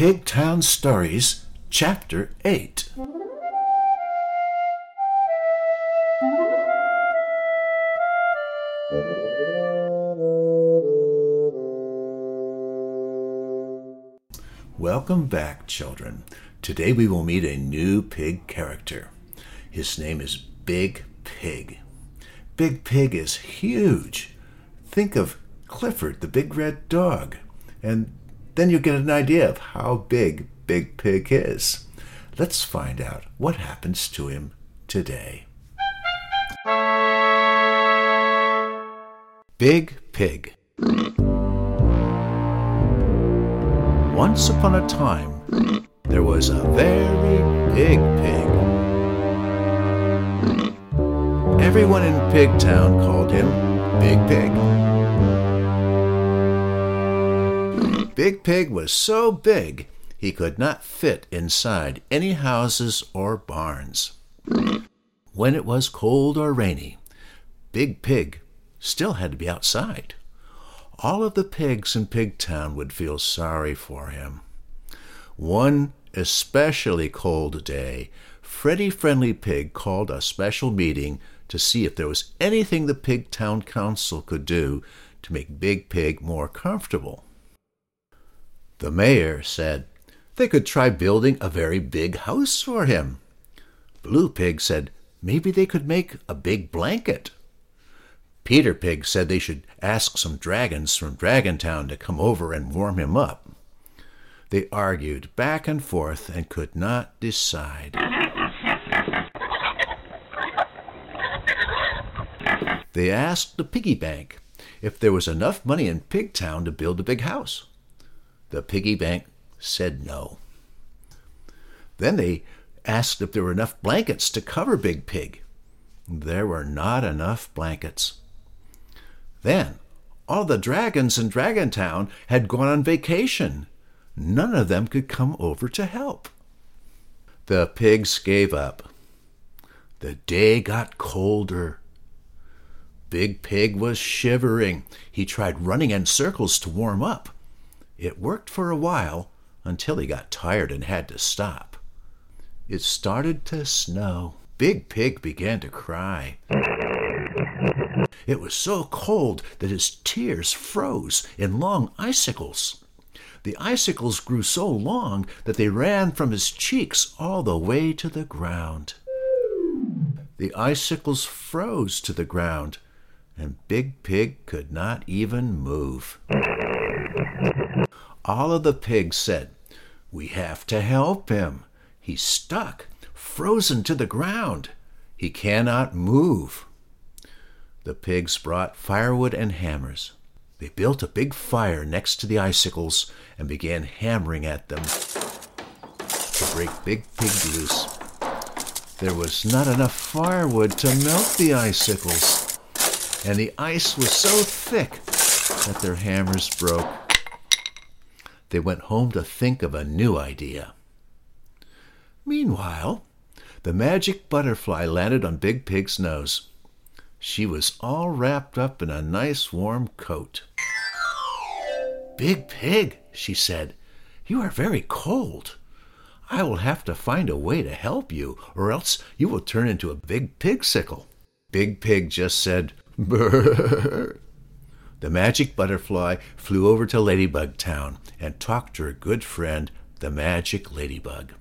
Pigtown Stories, Chapter 8. Welcome back, children. Today we will meet a new pig character. His name is Big Pig. Big Pig is huge. Think of Clifford, the big red dog, and then you get an idea of how big Big Pig is. Let's find out what happens to him today. Big Pig. Once upon a time, there was a very big pig. Everyone in Pigtown called him Big Pig. Big Pig was so big he could not fit inside any houses or barns. When it was cold or rainy, Big Pig still had to be outside. All of the pigs in Pigtown would feel sorry for him. One especially cold day, Freddie Friendly Pig called a special meeting to see if there was anything the Pigtown Council could do to make Big Pig more comfortable. The mayor said they could try building a very big house for him. Blue Pig said maybe they could make a big blanket. Peter Pig said they should ask some dragons from Dragontown to come over and warm him up. They argued back and forth and could not decide. They asked the piggy bank if there was enough money in Pigtown to build a big house. The piggy bank said no. Then they asked if there were enough blankets to cover Big Pig. There were not enough blankets. Then all the dragons in Dragontown had gone on vacation. None of them could come over to help. The pigs gave up. The day got colder. Big Pig was shivering. He tried running in circles to warm up. It worked for a while until he got tired and had to stop. It started to snow. Big Pig began to cry. It was so cold that his tears froze in long icicles. The icicles grew so long that they ran from his cheeks all the way to the ground. The icicles froze to the ground, and Big Pig could not even move. All of the pigs said, We have to help him. He's stuck, frozen to the ground. He cannot move. The pigs brought firewood and hammers. They built a big fire next to the icicles and began hammering at them to break Big Pig loose. There was not enough firewood to melt the icicles, and the ice was so thick that their hammers broke. They went home to think of a new idea. Meanwhile, the magic butterfly landed on Big Pig's nose. She was all wrapped up in a nice warm coat. Big Pig, she said, you are very cold. I will have to find a way to help you, or else you will turn into a big pigsicle. Big Pig just said, Brrr. The magic butterfly flew over to Ladybug Town and talked to her good friend, the magic ladybug.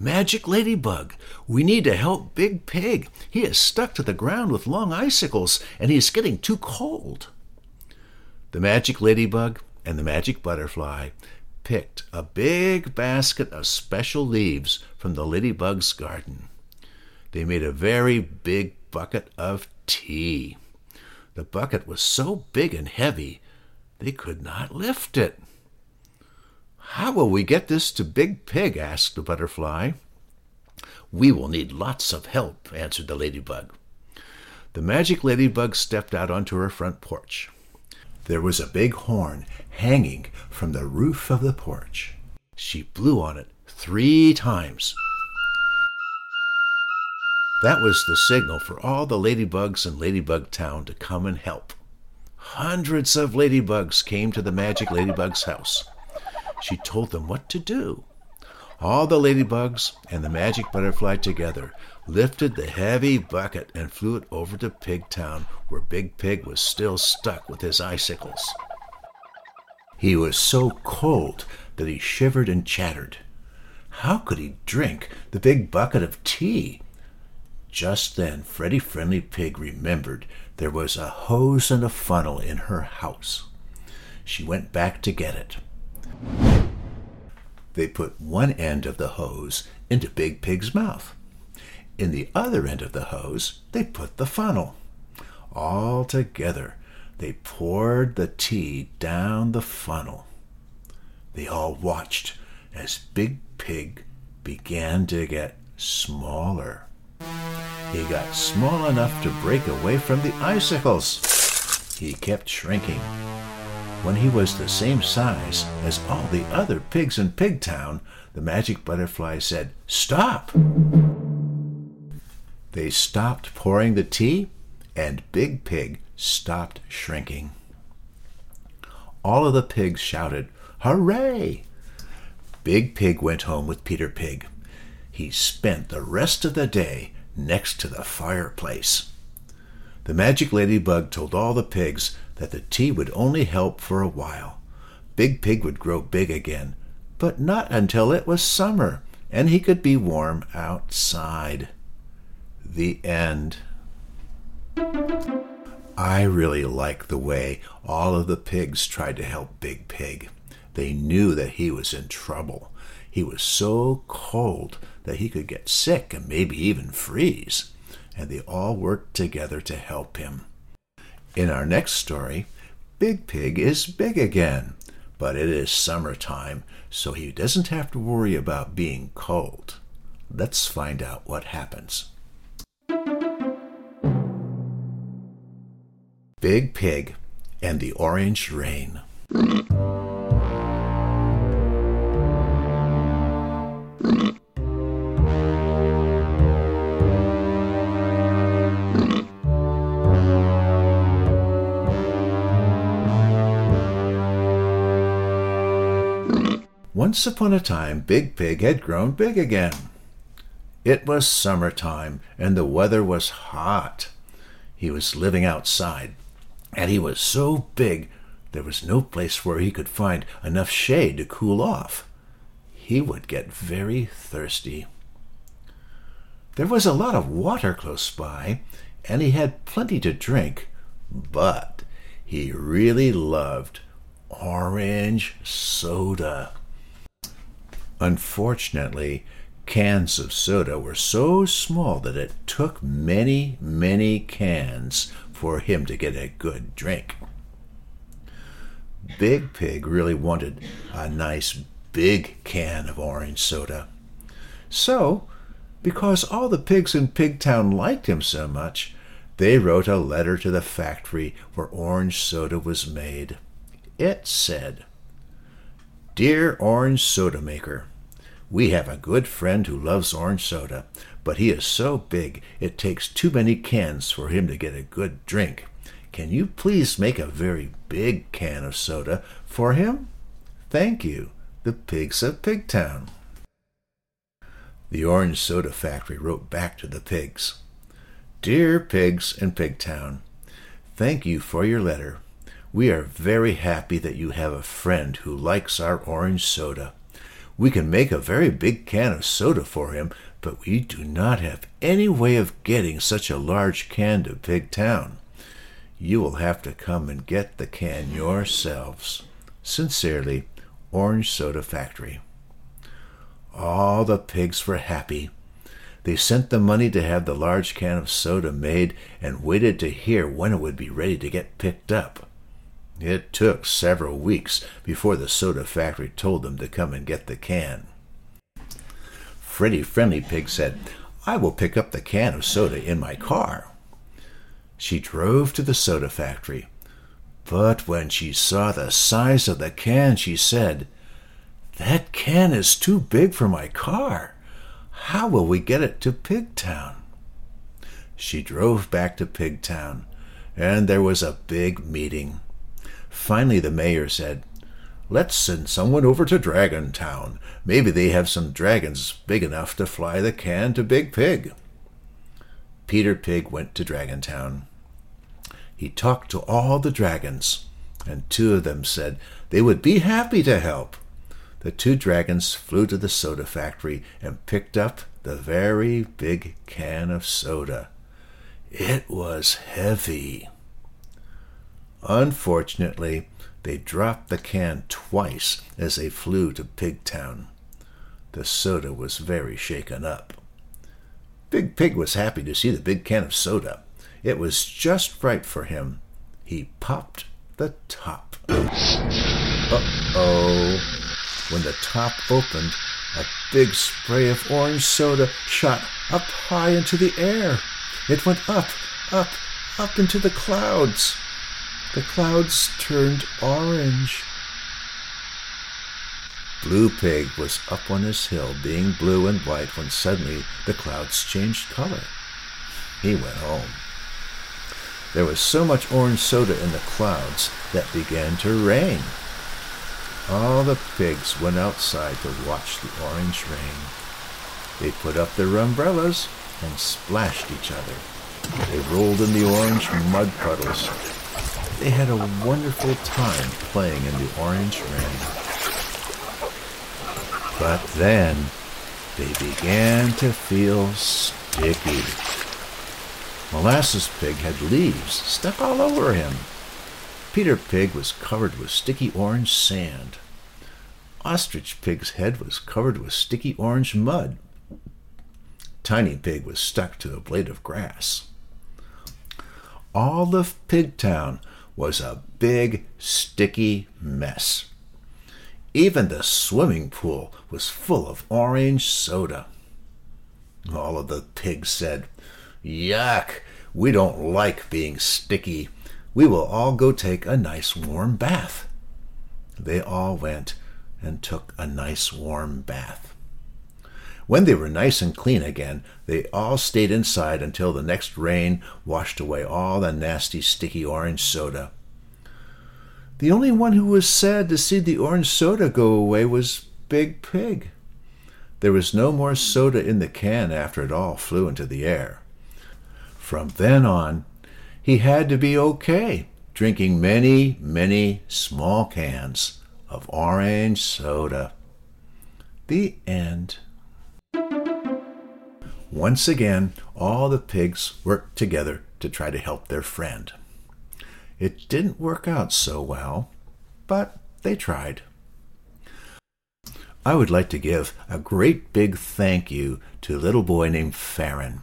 Magic Ladybug, we need to help Big Pig. He is stuck to the ground with long icicles and he is getting too cold. The Magic Ladybug and the Magic Butterfly picked a big basket of special leaves from the ladybug's garden. They made a very big bucket of tea. The bucket was so big and heavy they could not lift it. How will we get this to Big Pig? asked the butterfly. We will need lots of help, answered the ladybug. The magic ladybug stepped out onto her front porch. There was a big horn hanging from the roof of the porch. She blew on it three times. That was the signal for all the ladybugs in Ladybug Town to come and help. Hundreds of ladybugs came to the magic ladybug's house. she told them what to do. All the ladybugs and the magic butterfly together lifted the heavy bucket and flew it over to Pigtown, where Big Pig was still stuck with his icicles. He was so cold that he shivered and chattered. How could he drink the big bucket of tea? Just then, Freddie Friendly Pig remembered there was a hose and a funnel in her house. She went back to get it. They put one end of the hose into Big Pig's mouth. In the other end of the hose, they put the funnel. All together, they poured the tea down the funnel. They all watched as Big Pig began to get smaller. He got small enough to break away from the icicles. He kept shrinking. When he was the same size as all the other pigs in Pigtown, the magic butterfly said, Stop! They stopped pouring the tea, and Big Pig stopped shrinking. All of the pigs shouted, Hooray! Big Pig went home with Peter Pig. He spent the rest of the day next to the fireplace. The magic ladybug told all the pigs that the tea would only help for a while. Big Pig would grow big again, but not until it was summer and he could be warm outside the end. I really like the way all of the pigs tried to help Big Pig. They knew that he was in trouble. He was so cold that he could get sick and maybe even freeze, and they all worked together to help him. In our next story, Big Pig is big again, but it is summertime, so he doesn't have to worry about being cold. Let's find out what happens. Big Pig and the Orange Rain. Once upon a time, Big Pig had grown big again. It was summertime, and the weather was hot. He was living outside, and he was so big there was no place where he could find enough shade to cool off. He would get very thirsty. There was a lot of water close by, and he had plenty to drink, but he really loved orange soda. Unfortunately, cans of soda were so small that it took many, many cans for him to get a good drink. Big Pig really wanted a nice big can of orange soda. So, because all the pigs in Pigtown liked him so much, they wrote a letter to the factory where orange soda was made. It said, Dear Orange Soda Maker, we have a good friend who loves orange soda, but he is so big it takes too many cans for him to get a good drink. Can you please make a very big can of soda for him? Thank you, the Pigs of Pigtown. The Orange Soda Factory wrote back to the pigs Dear Pigs in Pigtown, thank you for your letter. We are very happy that you have a friend who likes our orange soda. We can make a very big can of soda for him, but we do not have any way of getting such a large can to Pig Town. you will have to come and get the can yourselves. Sincerely, Orange Soda Factory. All the pigs were happy. They sent the money to have the large can of soda made and waited to hear when it would be ready to get picked up. It took several weeks before the soda factory told them to come and get the can. Freddie Friendly Pig said, I will pick up the can of soda in my car. She drove to the soda factory. But when she saw the size of the can, she said, That can is too big for my car. How will we get it to Pigtown? She drove back to Pigtown, and there was a big meeting. Finally, the mayor said, Let's send someone over to Dragon Town. Maybe they have some dragons big enough to fly the can to Big Pig. Peter Pig went to Dragon Town. He talked to all the dragons, and two of them said they would be happy to help. The two dragons flew to the soda factory and picked up the very big can of soda. It was heavy. Unfortunately, they dropped the can twice as they flew to Pigtown. The soda was very shaken up. Big Pig was happy to see the big can of soda. It was just right for him. He popped the top. Uh-oh. When the top opened, a big spray of orange soda shot up high into the air. It went up, up, up into the clouds. The clouds turned orange. Blue Pig was up on his hill, being blue and white, when suddenly the clouds changed color. He went home. There was so much orange soda in the clouds that began to rain. All the pigs went outside to watch the orange rain. They put up their umbrellas and splashed each other. They rolled in the orange mud puddles they had a wonderful time playing in the orange rain. But then they began to feel sticky. Molasses Pig had leaves stuck all over him. Peter Pig was covered with sticky orange sand. Ostrich Pig's head was covered with sticky orange mud. Tiny Pig was stuck to a blade of grass. All of Pigtown was a big, sticky mess. Even the swimming pool was full of orange soda. All of the pigs said, Yuck! We don't like being sticky. We will all go take a nice warm bath. They all went and took a nice warm bath. When they were nice and clean again, they all stayed inside until the next rain washed away all the nasty, sticky orange soda. The only one who was sad to see the orange soda go away was Big Pig. There was no more soda in the can after it all flew into the air. From then on, he had to be okay, drinking many, many small cans of orange soda. The end. Once again, all the pigs worked together to try to help their friend. It didn't work out so well, but they tried. I would like to give a great big thank you to a little boy named Farron.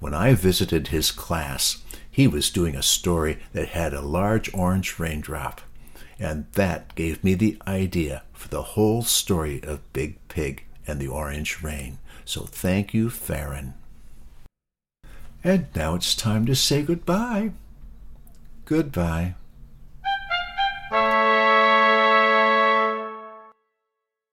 When I visited his class, he was doing a story that had a large orange raindrop, and that gave me the idea for the whole story of Big Pig and the orange rain. So thank you, Farron. And now it's time to say goodbye. Goodbye.